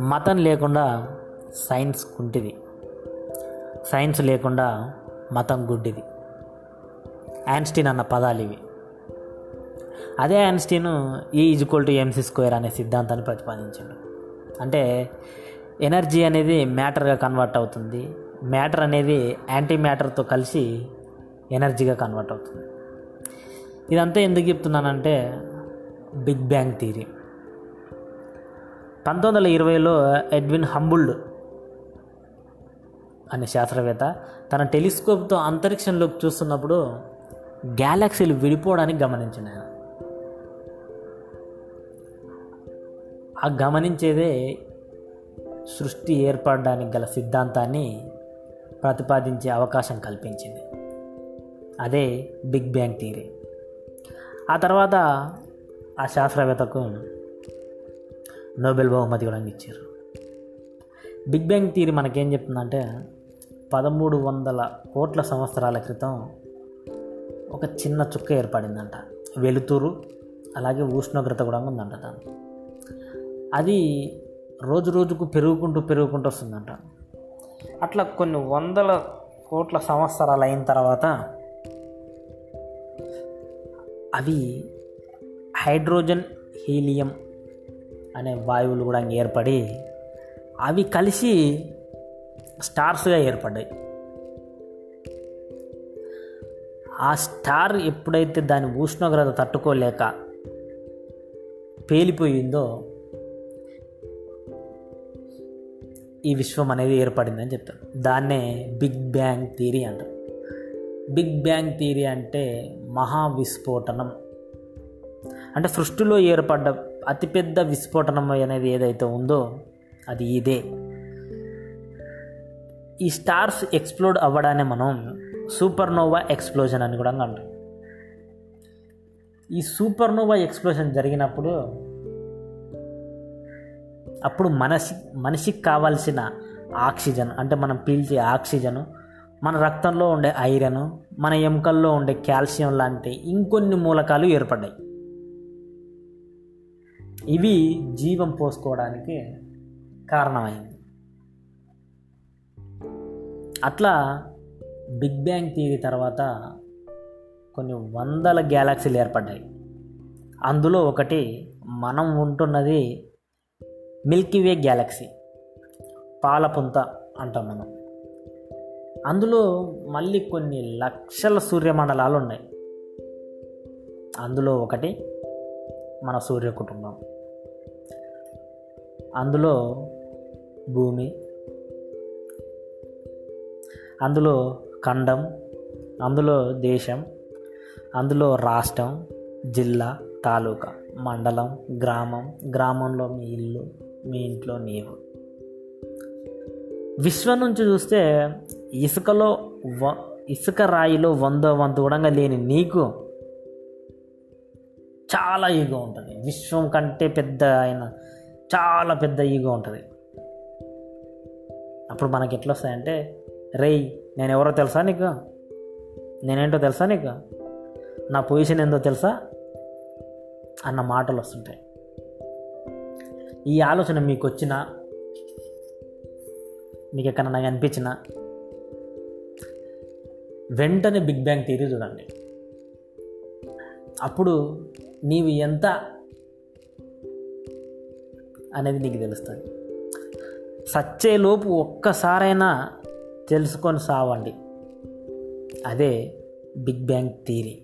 మతం లేకుండా science కుంటిది science లేకుండా మతం గుడ్డిది యాన్స్టీన్ అన్న పదాలు ఇవి. అదే యాన్స్టీన్ ఈ ఈజ్వల్ టు ఎంసీ స్క్వేర్ అనే సిద్ధాంతాన్ని ప్రతిపాదించాడు. అంటే ఎనర్జీ అనేది మ్యాటర్గా కన్వర్ట్ అవుతుంది. మ్యాటర్ అనేది యాంటీ మ్యాటర్తో కలిసి ఎనర్జీగా కన్వర్ట్ అవుతుంది. ఇదంతా ఎందుకు చెప్తున్నానంటే బిగ్ బ్యాంగ్ థీరీ పంతొమ్మిది వందల ఇరవైలో ఎడ్విన్ హంబుల్డ్ అనే శాస్త్రవేత్త తన టెలిస్కోప్తో అంతరిక్షంలోకి చూస్తున్నప్పుడు గ్యాలక్సీలు విడిపోవడానికి గమనించింది. ఆయన ఆ గమనించేదే సృష్టి ఏర్పడడానికి గల సిద్ధాంతాన్ని ప్రతిపాదించే అవకాశం కల్పించింది. అదే బిగ్ బ్యాంగ్ థియరీ. ఆ తర్వాత ఆ శాస్త్రవేత్తకు నోబెల్ బహుమతి కూడా ఇచ్చారు బిగ్ బ్యాంగ్ థియరీ మనకేం చెప్తుందంటే పదమూడు వందల కోట్ల సంవత్సరాల క్రితం ఒక చిన్న చుక్క ఏర్పడిందంట. వెలుతురు అలాగే ఉష్ణోగ్రత కూడా ఉందంట దాని అది రోజు రోజుకు పెరుగుకుంటూ పెరుగుకుంటూ వస్తుందంట. అట్లా కొన్ని వందల కోట్ల సంవత్సరాలు అయిన తర్వాత అవి హైడ్రోజన్ హీలియం అనే వాయువులు కూడా ఏర్పడి అవి కలిసి స్టార్స్గా ఏర్పడ్డాయి. ఆ స్టార్ ఎప్పుడైతే దాని ఉష్ణోగ్రత తట్టుకోలేక పేలిపోయిందో ఈ విశ్వం అనేది ఏర్పడిందని చెప్తారు. దాన్నే బిగ్ బ్యాంగ్ థియరీ అంటారు. బిగ్ బ్యాంగ్ థియరీ అంటే మహా విస్ఫోటనం అంటే సృష్టిలో ఏర్పడ్డ అతిపెద్ద విస్ఫోటనం అనేది ఏదైతే ఉందో అది ఇదే. ఈ స్టార్స్ ఎక్స్ప్లోడ్ అవ్వడాన్ని మనం సూపర్నోవా ఎక్స్ప్లోజన్ అని కూడా అంటాం. ఈ సూపర్నోవా ఎక్స్ప్లోజన్ జరిగినప్పుడు అప్పుడు మనిషి మనిషికి కావాల్సిన ఆక్సిజన్ అంటే మనం పీల్చే ఆక్సిజను మన రక్తంలో ఉండే ఐరన్ మన ఎముకల్లో ఉండే కాల్షియం లాంటి ఇంకొన్ని మూలకాలు ఏర్పడ్డాయి. ఇవి జీవం పోసుకోవడానికి కారణమైంది. అట్లా బిగ్ బ్యాంగ్ థియరీ తర్వాత కొన్ని వందల గ్యాలక్సీలు ఏర్పడ్డాయి. అందులో ఒకటి మనం ఉంటున్నది మిల్కీవే గ్యాలక్సీ పాలపుంత అంటాం మనం. అందులో మళ్ళీ కొన్ని లక్షల సూర్యమండలాలు ఉన్నాయి. అందులో ఒకటి మన సూర్య కుటుంబం అందులో భూమి అందులో ఖండం అందులో దేశం అందులో రాష్ట్రం జిల్లా తాలూకా మండలం గ్రామం గ్రామంలో మీ ఇల్లు మీ ఇంట్లో నీవు. విశ్వం నుంచి చూస్తే ఇసుకలో వ ఇసుక రాయిలో వందో వంతు కూడా లేని నీకు చాలా ఈగో ఉంటుంది. విశ్వం కంటే పెద్ద అయిన చాలా పెద్ద ఈగో ఉంటుంది. అప్పుడు మనకి ఎట్లా వస్తాయంటే రేయ్ నేను ఎవరో తెలుసా నీకు? నేనేంటో తెలుసా నీకు? నా పొజిషన్ ఏందో తెలుసా? అన్న మాటలు వస్తుంటాయి ఈ ఆలోచన మీకు వచ్చినా మీకు ఎక్కడన్నా నాకు అనిపించిన వెంటనే బిగ్ బ్యాంగ్ థియరీ చూడండి. అప్పుడు నీవు ఎంత అనేది నీకు తెలుస్తుంది. సచ్చేలోపు ఒక్కసారైనా తెలుసుకొని సావండి. అదే బిగ్ బ్యాంగ్ థీరీ